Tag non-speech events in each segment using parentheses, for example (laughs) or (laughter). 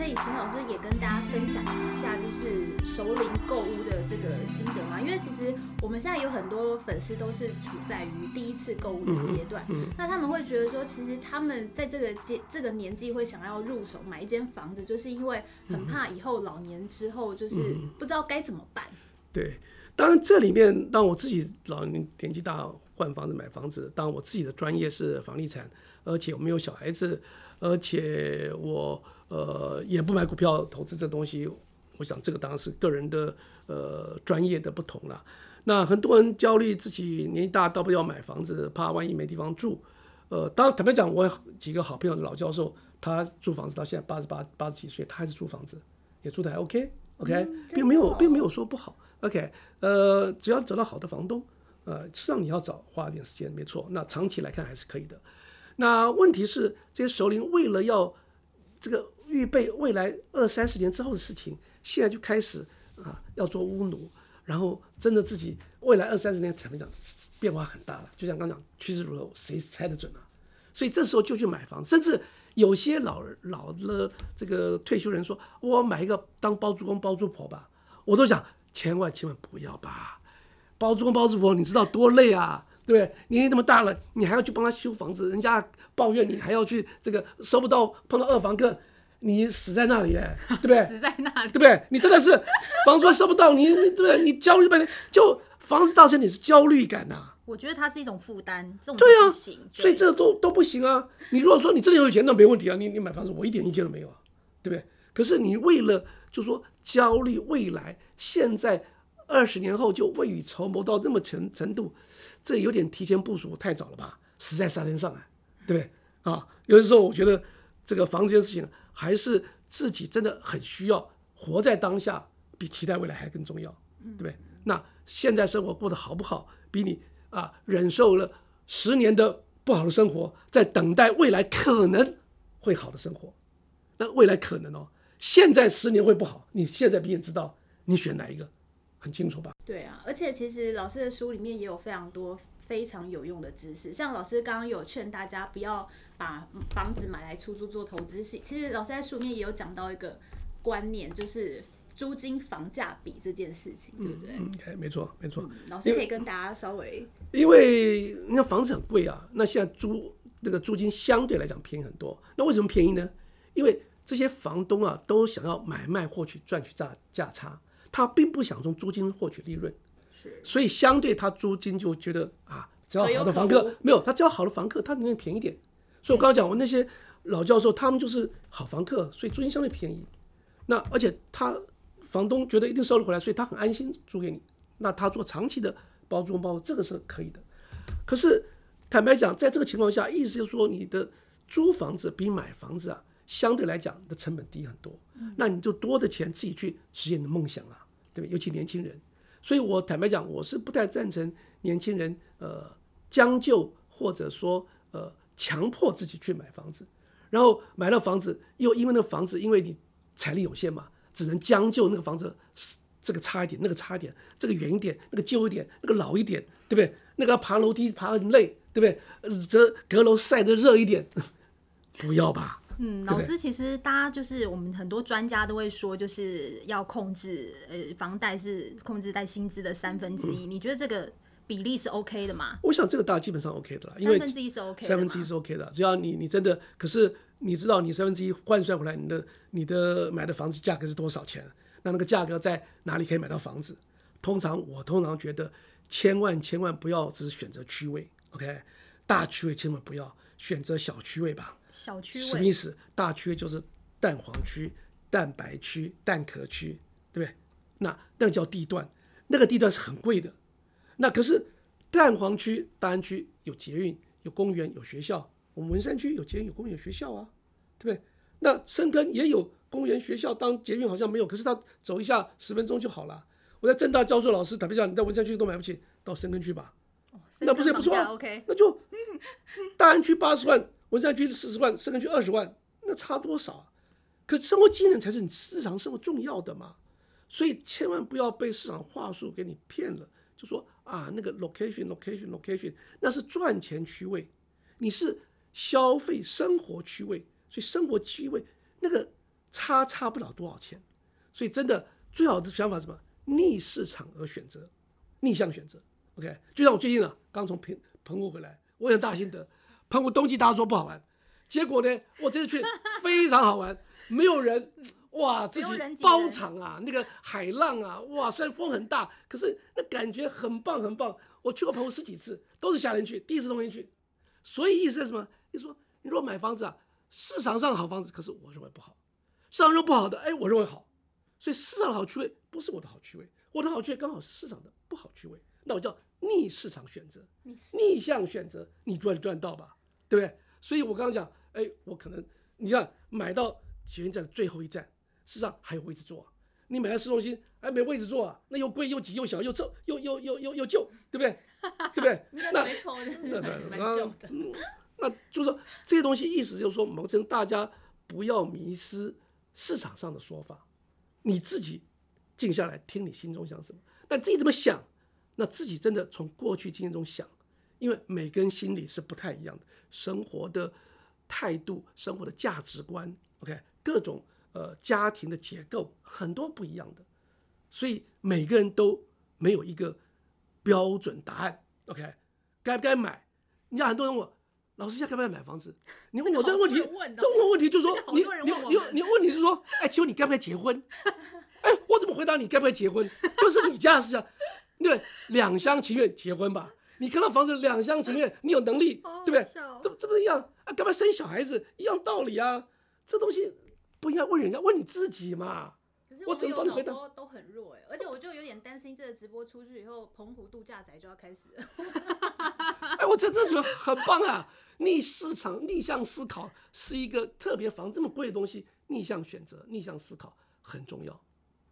可以请老师也跟大家分享一下，就是熟龄购物的这个心得吗？因为其实我们现在有很多粉丝都是处在于第一次购物的阶段，嗯嗯、那他们会觉得说，其实他们在这个阶这个年纪会想要入手买一间房子，就是因为很怕以后老年之后就是不知道该怎么办。嗯、对，当然这里面，当我自己老年年纪大换房子买房子，当我自己的专业是房地产，而且我没有小孩子。而且我呃也不买股票投资这东西，我想这个当然是个人的呃专业的不同了。那很多人焦虑自己年纪大，到不要买房子，怕万一没地方住。呃，当坦白讲，我几个好朋友的老教授，他租房子到现在八十八八十几岁，他还是租房子，也住的还 OK OK，嗯，并没有并没有说不好 OK。呃，只要找到好的房东，呃，实际上你要找花一点时间，没错。那长期来看还是可以的。那问题是，这些首领为了要这个预备未来二三十年之后的事情，现在就开始啊要做乌奴，然后真的自己未来二三十年坦白讲变化很大了。就像刚讲趋势如何，谁猜得准啊？所以这时候就去买房，甚至有些老老了这个退休人说，我买一个当包租公包租婆吧，我都想千万千万不要吧，包租公包租婆你知道多累啊。对不对？年纪这么大了，你还要去帮他修房子，人家抱怨你还要去这个收不到，碰到二房客，你死在那里耶，对不对？(laughs) 死在那里，对不对？你真的是房租收不到，你你对不对？你焦虑半天，就房子造成你是焦虑感呐、啊。我觉得它是一种负担，这种对啊，对所以这都都不行啊。你如果说你真的有钱，那没问题啊，你你买房子我一点意见都没有啊，对不对？可是你为了就说焦虑未来，现在二十年后就未雨绸缪到那么程程度。这有点提前部署太早了吧，死在沙滩上啊，对不对啊？有的时候我觉得这个房子这件事情还是自己真的很需要活在当下，比期待未来还更重要，对不对？那现在生活过得好不好，比你啊忍受了十年的不好的生活，在等待未来可能会好的生活，那未来可能哦，现在十年会不好，你现在比你知道，你选哪一个？很清楚吧？对啊，而且其实老师的书里面也有非常多非常有用的知识，像老师刚刚有劝大家不要把房子买来出租做投资性。其实老师在书里面也有讲到一个观念，就是租金房价比这件事情，对不对？嗯，嗯，没错，没错。老师可以跟大家稍微，因为你看房子很贵啊，那现在租那个租金相对来讲便宜很多。那为什么便宜呢？因为这些房东啊都想要买卖获取赚取价价差。他并不想从租金获取利润，是，所以相对他租金就觉得啊，只要好的房客没有，他只要好的房客，他宁愿便宜点。所以我刚刚讲，我那些老教授，他们就是好房客，所以租金相对便宜。那而且他房东觉得一定收了回来，所以他很安心租给你。那他做长期的包租包，这个是可以的。可是坦白讲，在这个情况下，意思就是说，你的租房子比买房子啊，相对来讲的成本低很多。那你就多的钱自己去实现你的梦想啊，对吧？尤其年轻人，所以我坦白讲，我是不太赞成年轻人呃将就或者说呃强迫自己去买房子，然后买了房子又因为那房子因为你财力有限嘛，只能将就那个房子这个差一点，那个差一点，这个远一点，那个旧一点，那个老一点，对不对？那个爬楼梯爬很累，对不对？这阁楼晒得热一点，(laughs) 不要吧。嗯，老师，其实大家就是我们很多专家都会说，就是要控制，呃，房贷是控制在薪资的三分之一。你觉得这个比例是 OK 的吗？我想这个大家基本上 OK 的啦，因为三分之一是 OK，三分之一是 OK 的。只要你你真的，可是你知道你三分之一换算回来，你的你的买的房子价格是多少钱？那那个价格在哪里可以买到房子？通常我通常觉得，千万千万不要只选择区位，OK，大区位千万不要选择小区位吧。小区位什么意思？大区位就是蛋黄区、蛋白区、蛋壳区，对不对？那那个叫地段，那个地段是很贵的。那可是蛋黄区、大安区有捷运、有公园、有学校。我们文山区有捷运、有公园、有学校啊，对不对？那深坑也有公园、学校，当捷运好像没有，可是他走一下十分钟就好了。我在正大教授老师，坦白讲，你在文山区都买不起，到深坑去吧。哦、那不是也不错啊？OK，那就大安区八十万。文山区四十万，深坑区二十万，那差多少啊？可生活技能才是你日常生活重要的嘛，所以千万不要被市场话术给你骗了，就说啊那个 location location location 那是赚钱区位，你是消费生活区位，所以生活区位那个差差不了多少钱。所以真的最好的想法是什么？逆市场而选择，逆向选择。OK，就像我最近啊，刚从澎澎湖回来，我很大心得，澎湖冬季大家说不好玩，结果呢，我这次去非常好玩，没有人。哇，自己包场啊，那个海浪啊，哇，虽然风很大，可是那感觉很棒很棒。我去过澎湖十几次，都是夏天去，第一次冬天去。所以意思是什么？意思说，你如果买房子啊，市场上好房子，可是我认为不好；市场上不好的，哎，我认为好。所以市场的好区位不是我的好区位，我的好区位刚好是市场的不好区位，那我叫逆市场选择，逆向选择，你赚赚到吧，对不对？所以我刚刚讲，哎，我可能你看买到捷运站的最后一站。市场还有位置坐，你买在市中心哎没位置坐啊？那又贵又挤又小又臭又又又又又旧，对不对？对不对？(laughs) 那没错，那 (laughs) 那那那就是说这些东西意思就是说，某种大家不要迷失市场上的说法，你自己静下来听你心中想什么。那自己怎么想？那自己真的从过去经验中想，因为每个人心里是不太一样的，生活的态度、生活的价值观，OK，各种。呃，家庭的结构很多不一样的，所以每个人都没有一个标准答案。OK，该不该买？你像很多人问我，老师现在该不该买房子？(laughs) 你问我这个问题，这问问题就是说，你你你你问题是说，哎，请问你该不该结婚？(laughs) 哎，我怎么回答你该不该结婚？就是你家的事啊，(laughs) 对，两厢情愿结婚吧。你看到房子两厢情愿，你有能力，对不对？这这不是一样啊？该不该生小孩子？一样道理啊，这东西。不应该问人家，问你自己嘛。可是我怎么帮你回答？都很弱哎，而且我就有点担心，这个直播出去以后，澎湖度假宅就要开始了。哎，我真的觉得很棒啊！逆市场、逆向思考是一个特别房这么贵的东西，逆向选择、逆向思考很重要。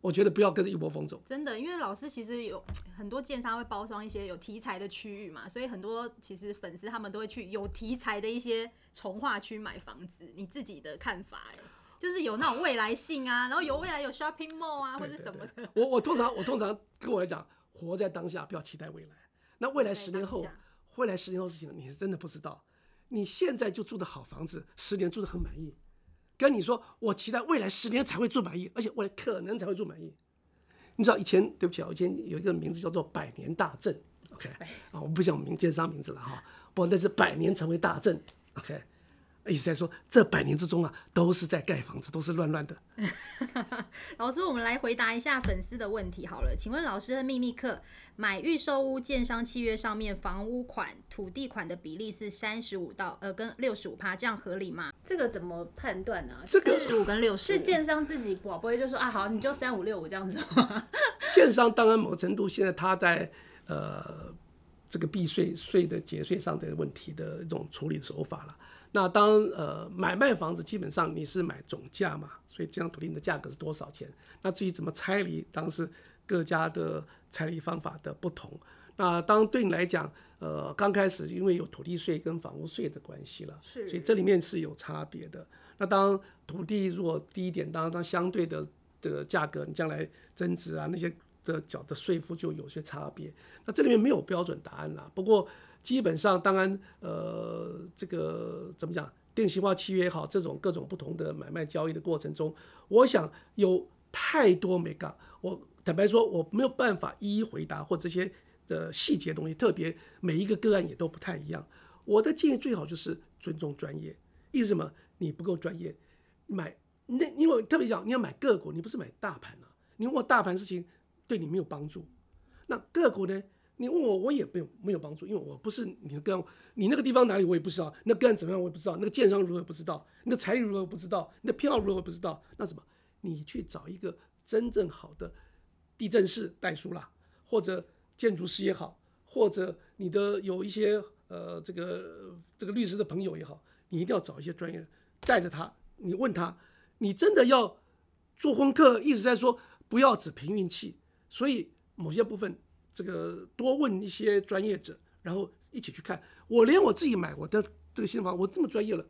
我觉得不要跟着一波风走。真的，因为老师其实有很多建商会包装一些有题材的区域嘛，所以很多其实粉丝他们都会去有题材的一些从化区买房子。你自己的看法？哎。就是有那种未来性啊，然后有未来有 shopping mall 啊，或者什么的。我我通常我通常跟我来讲，活在当下，不要期待未来。那未来十年后，未来十年后事情，你是真的不知道。你现在就住的好房子，十年住的很满意，跟你说我期待未来十年才会住满意，而且未来可能才会住满意。你知道以前对不起啊，以前有一个名字叫做百年大震，OK 啊，我不讲名介绍名字了哈，不，那是百年成为大震，OK。意思在说，这百年之中啊，都是在盖房子，都是乱乱的。(laughs) 老师，我们来回答一下粉丝的问题好了。请问老师的秘密课，买预售屋建商契约上面房屋款、土地款的比例是三十五到呃跟六十五趴，这样合理吗？这个怎么判断呢？这个四十五跟六十是建商自己不会就说啊，好，你就三五六五这样子吗？(laughs) 建商当然某程度现在他在呃这个避税税的节税上的问题的一种处理手法了。那当呃买卖房子，基本上你是买总价嘛，所以这张土地的价格是多少钱？那至于怎么拆离，当然是各家的拆离方法的不同。那当对你来讲，呃，刚开始因为有土地税跟房屋税的关系了，是，所以这里面是有差别的。那当土地如果低一点，当然当相对的的价格，你将来增值啊那些的缴的税负就有些差别。那这里面没有标准答案啦，不过。基本上，当然，呃，这个怎么讲？定型化契约也好，这种各种不同的买卖交易的过程中，我想有太多没讲。我坦白说，我没有办法一一回答，或这些的细节东西，特别每一个个案也都不太一样。我的建议最好就是尊重专业。意思什么？你不够专业，买那因为特别讲，你要买个股，你不是买大盘啊。你问我大盘事情对你没有帮助，那个股呢？你问我，我也没有没有帮助，因为我不是你的个案，你那个地方哪里我也不知道，那个案怎么样我也不知道，那个建商如何不知道，你的财力如何不知道，你的偏好如何不知道，那什么？你去找一个真正好的地政士代书啦，或者建筑师也好，或者你的有一些呃这个这个律师的朋友也好，你一定要找一些专业人带着他，你问他，你真的要做功课，一直在说不要只凭运气，所以某些部分。这个多问一些专业者，然后一起去看。我连我自己买我的这个新房，我这么专业了，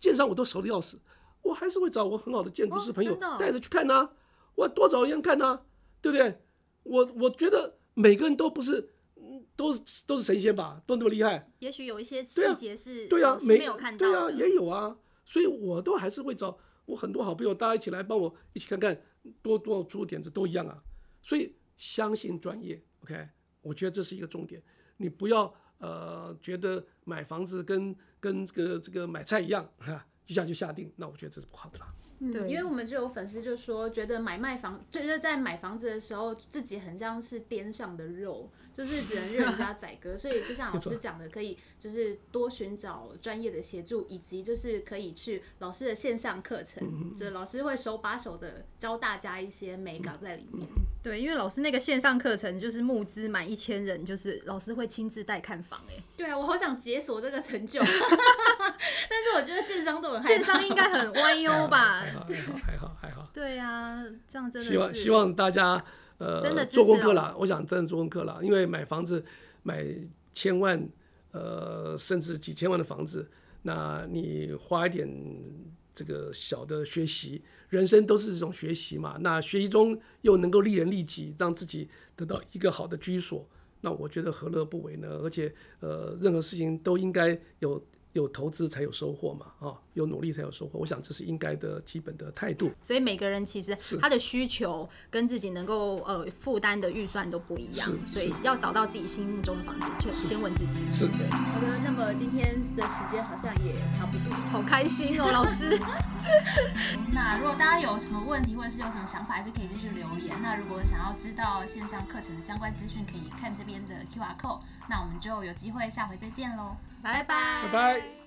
建商我都熟的要死，我还是会找我很好的建筑师朋友带着去看呐。我多找一样看呐，对不对？我我觉得每个人都不是，都是都是神仙吧，都那么厉害。也许有一些细节是对啊，没有看到，对啊，也有啊。所以我都还是会找我很多好朋友，大家一起来帮我一起看看，多多出点子都一样啊。所以相信专业，OK，我觉得这是一个重点。你不要呃觉得买房子跟跟这个这个买菜一样哈，一下就下定，那我觉得这是不好的啦。嗯，因为我们就有粉丝就说，觉得买卖房，就是在买房子的时候，自己很像是颠上的肉，就是只能任人家宰割。所以就像老师讲的，可以就是多寻找专业的协助，以及就是可以去老师的线上课程，就是老师会手把手的教大家一些美感在里面。对，因为老师那个线上课程就是募资满一千人，就是老师会亲自带看房。哎，对啊，我好想解锁这个成就，(laughs) 但是我觉得建商都很害怕，建商应该很 (laughs) 弯腰吧。还好还好还好，对啊，这样真的希望希望大家呃真的做功课啦。我想真的做功课啦，因为买房子买千万呃甚至几千万的房子，那你花一点这个小的学习，人生都是这种学习嘛。那学习中又能够利人利己，让自己得到一个好的居所，那我觉得何乐不为呢？而且呃任何事情都应该有。有投资才有收获嘛，啊，有努力才有收获，我想这是应该的基本的态度。所以每个人其实他的需求跟自己能够呃负担的预算都不一样，所以要找到自己心目中的房子，就先问自己。是的。好的，那么今天的时间好像也差不多，好开心哦，(laughs) 老师。(laughs) 那如果大家有什么问题或者是有什么想法，还是可以继续留言。那如果想要知道线上课程的相关资讯，可以看这边的 QR code。那我们就有机会下回再见喽。拜拜，拜拜。